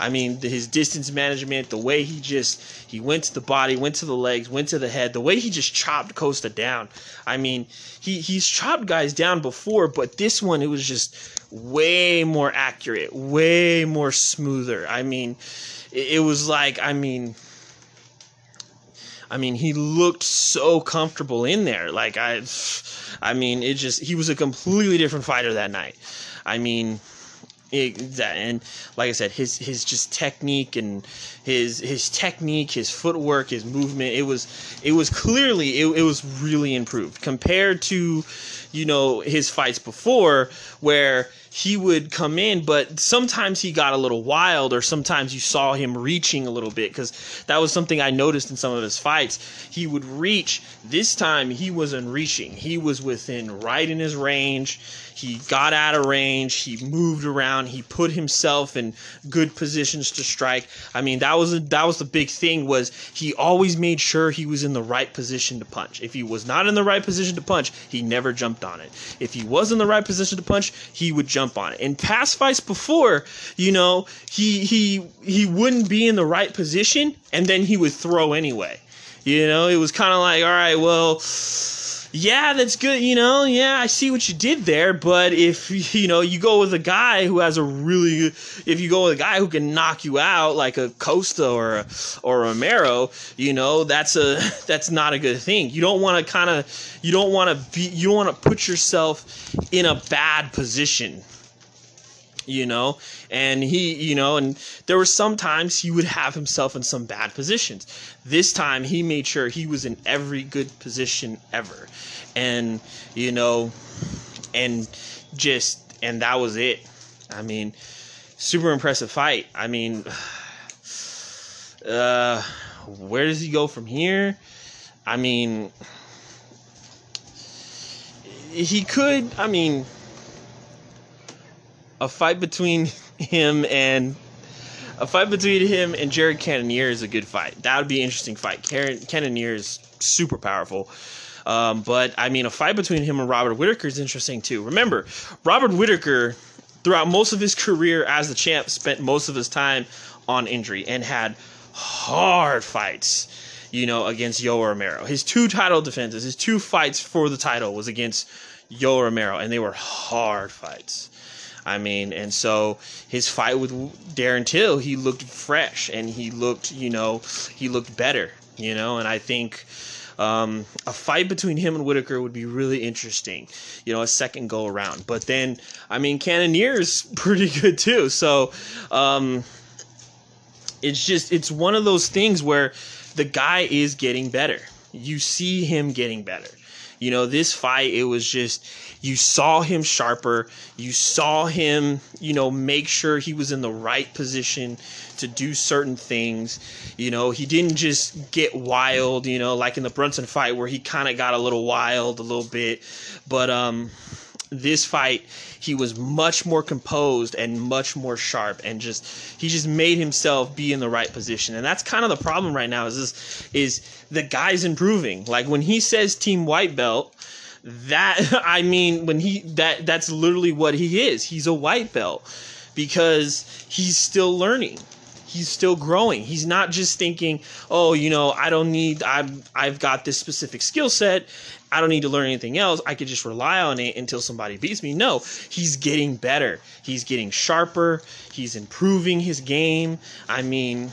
I mean, his distance management, the way he just, he went to the body, went to the legs, went to the head, the way he just chopped Costa down. I mean, he, he's chopped guys down before, but this one, it was just way more accurate, way more smoother. I mean, it, it was like, I mean, I mean, he looked so comfortable in there. Like I, I mean, it just he was a completely different fighter that night. I mean, it, that, and like I said, his his just technique and his his technique, his footwork, his movement. It was it was clearly it, it was really improved compared to, you know, his fights before where he would come in, but sometimes he got a little wild, or sometimes you saw him reaching a little bit because that was something I noticed in some of his fights. He would reach. This time he wasn't reaching. He was within right in his range. He got out of range. He moved around. He put himself in good positions to strike. I mean, that was a, that was the big thing was he always made sure he was in the right position to punch. If he was not in the right position to punch, he never jumped on it. If he was in the right position to punch, he would jump on it. In past fights before, you know, he he he wouldn't be in the right position and then he would throw anyway. You know, it was kind of like, all right, well, yeah, that's good. You know, yeah, I see what you did there. But if *laughs* you know you go with a guy who has a really, if you go with a guy who can knock you out like a Costa or a, or Romero, you know that's a *laughs* that's not a good thing. You don't want to kind of you don't want to be you don't want to put yourself in a bad position you know? And he you know and there were some times he would have himself in some bad positions. This time he made sure he was in every good position ever. And you know and just and that was it. I mean super impressive fight. I mean *sighs* uh where does he go from here? I mean he could i mean a fight between him and a fight between him and Jared Cannonier is a good fight. That would be an interesting fight. Cannonier is super powerful. Um, but I mean, a fight between him and Robert Whitaker is interesting too. Remember, Robert Whitaker, throughout most of his career as the champ, spent most of his time on injury and had hard fights, you know, against Yoel Romero. His two title defenses, his two fights for the title was against Yoel Romero, and they were hard fights. I mean, and so his fight with Darren Till, he looked fresh and he looked, you know, he looked better, you know, and I think um, a fight between him and Whitaker would be really interesting, you know, a second go around. But then, I mean, Cannonier's *laughs* pretty good too. So um, it's just, it's one of those things where the guy is getting better. You see him getting better. You know, this fight, it was just, you saw him sharper. You saw him, you know, make sure he was in the right position to do certain things. You know, he didn't just get wild, you know, like in the Brunson fight where he kind of got a little wild a little bit. But, um, this fight he was much more composed and much more sharp and just he just made himself be in the right position and that's kind of the problem right now is this is the guy's improving like when he says team white belt that *laughs* i mean when he that that's literally what he is he's a white belt because he's still learning he's still growing. He's not just thinking, "Oh, you know, I don't need I've I've got this specific skill set. I don't need to learn anything else. I could just rely on it until somebody beats me." No, he's getting better. He's getting sharper. He's improving his game. I mean,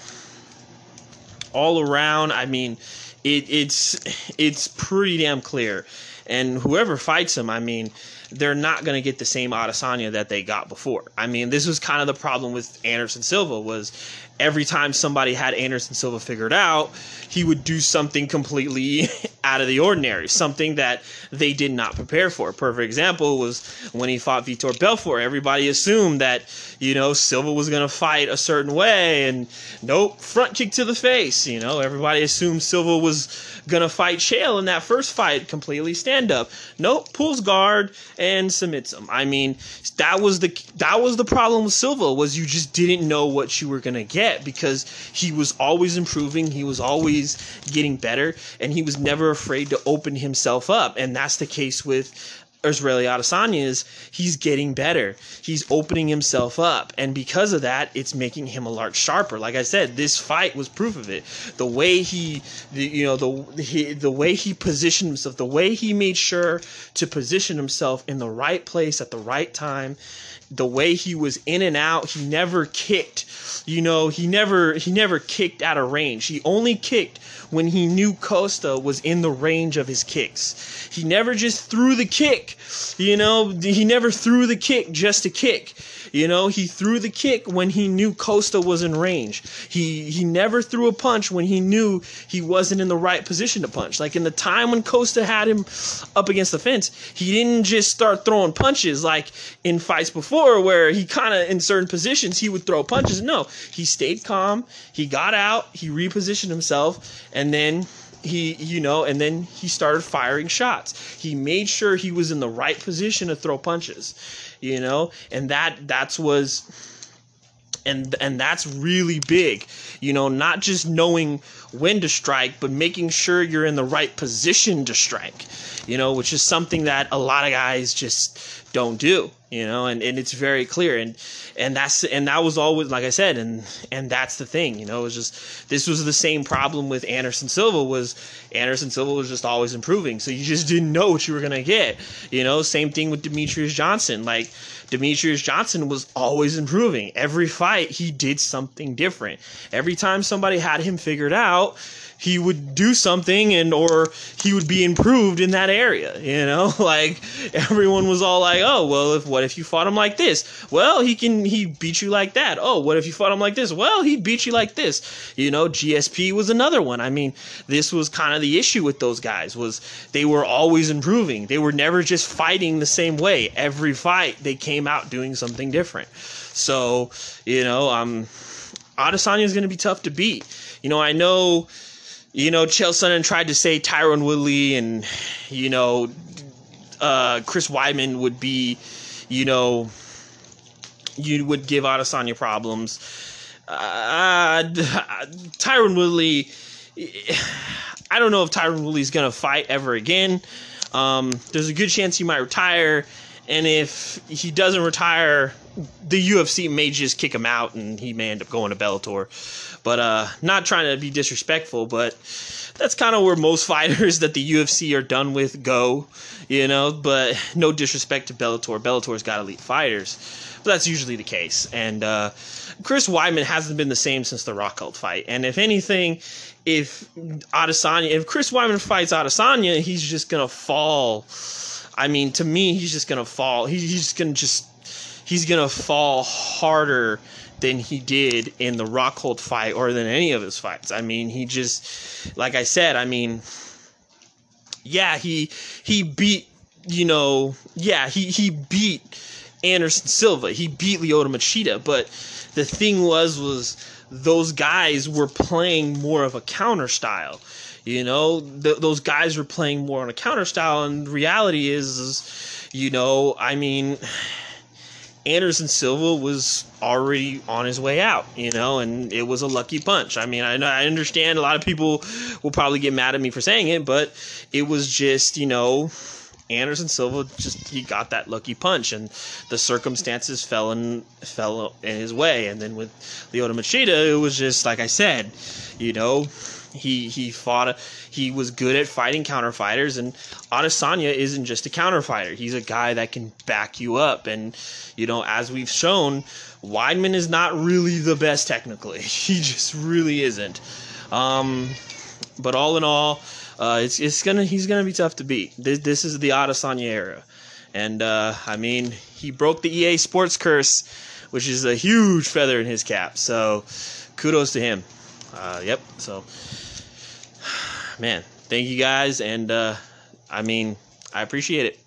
all around, I mean, it, it's it's pretty damn clear. And whoever fights him, I mean, they're not going to get the same Adesanya that they got before. I mean, this was kind of the problem with Anderson Silva was every time somebody had Anderson Silva figured out, he would do something completely *laughs* out of the ordinary, something that they did not prepare for. Perfect example was when he fought Vitor Belfort. Everybody assumed that, you know, Silva was going to fight a certain way, and nope, front kick to the face. You know, everybody assumed Silva was going to fight Chael in that first fight, completely stand up. Nope, pulls guard and submits him. I mean, that was the that was the problem with Silva was you just didn't know what you were to get because he was always improving, he was always getting better, and he was never afraid to open himself up. And that's the case with Israel Adesanya is he's getting better. He's opening himself up, and because of that, it's making him a lot sharper. Like I said, this fight was proof of it. The way he, the, you know, the he, the way he positioned himself, the way he made sure to position himself in the right place at the right time, the way he was in and out. He never kicked. You know, he never he never kicked out of range. He only kicked when he knew Costa was in the range of his kicks. He never just threw the kick, you know, he never threw the kick just to kick. You know, he threw the kick when he knew Costa was in range. He he never threw a punch when he knew he wasn't in the right position to punch. Like in the time when Costa had him up against the fence, he didn't just start throwing punches like in fights before where he kind of in certain positions he would throw punches. No, he stayed calm. He got out. He repositioned himself, and then he you know and then he started firing shots. He made sure he was in the right position to throw punches you know? And that that's was and and that's really big you know? Not just knowing when to strike but making sure you're in the right position to strike you know? Which is something that a lot of guys just don't do you know and, and it's very clear. And and that's and that was always like i said and and that's the thing you know it was just this was the same problem with anderson silva was anderson silva was just always improving. So you just didn't know what you were going to get you know. Same thing with demetrious johnson. Like demetrious johnson was always improving. Every fight he did something different. Every time somebody had him figured out he would do something and or he would be improved in that area you know? *laughs* Like everyone was all like oh well if what if you fought him like this? Well he can he beat you like that. Oh what if you fought him like this? Well he beat you like this. You know gsp was another one. I mean this was kind of the issue with those guys was they were always improving. They were never just fighting the same way. Every fight they came out doing something different. So you know um Adesanya is going to be tough to beat. You know, I know you know, Chael tried to say Tyron Woodley and, you know, uh, Chris Weidman would be, you know, you would give Adesanya problems. Uh, Tyron Woodley, I don't know if Tyron Woodley's going to fight ever again. Um, there's a good chance he might retire. And if he doesn't retire, the UFC may just kick him out and he may end up going to Bellator. But uh, not trying to be disrespectful, but that's kind of where most *laughs* fighters that the UFC are done with go, you know. But no disrespect to Bellator. Bellator's got elite fighters, but that's usually the case. And uh, Chris Weidman hasn't been the same since the Rockhold fight. And if anything, if Adesanya, if Chris Weidman fights Adesanya, he's just gonna fall. I mean, to me, he's just gonna fall. He, he's just gonna just he's gonna fall harder than he did in the Rockhold fight or than any of his fights. I mean, he just like I said, I mean, yeah, he he beat, you know, yeah, he he beat Anderson Silva. He beat Lyoto Machida, but the thing was was those guys were playing more of a counter style. You know, th- those guys were playing more on a counter style, and reality is, is you know, I mean, Anderson Silva was already on his way out, you know, and it was a lucky punch. I mean, I, I understand a lot of people will probably get mad at me for saying it, but it was just, you know, Anderson Silva just he got that lucky punch, and the circumstances fell in fell in his way. And then with Lyoto Machida, it was just like I said, you know, he he fought. He was good at fighting counter fighters, and Adesanya isn't just a counter fighter. He's a guy that can back you up. And you know, as we've shown, Weidman is not really the best technically. *laughs* He just really isn't. Um, but all in all, uh, it's it's gonna he's gonna be tough to beat. This this is the Adesanya era, and uh, I mean he broke the EA Sports curse, which is a huge feather in his cap. So kudos to him. Uh, yep. So *sighs* man, thank you guys, and uh, I mean, I appreciate it.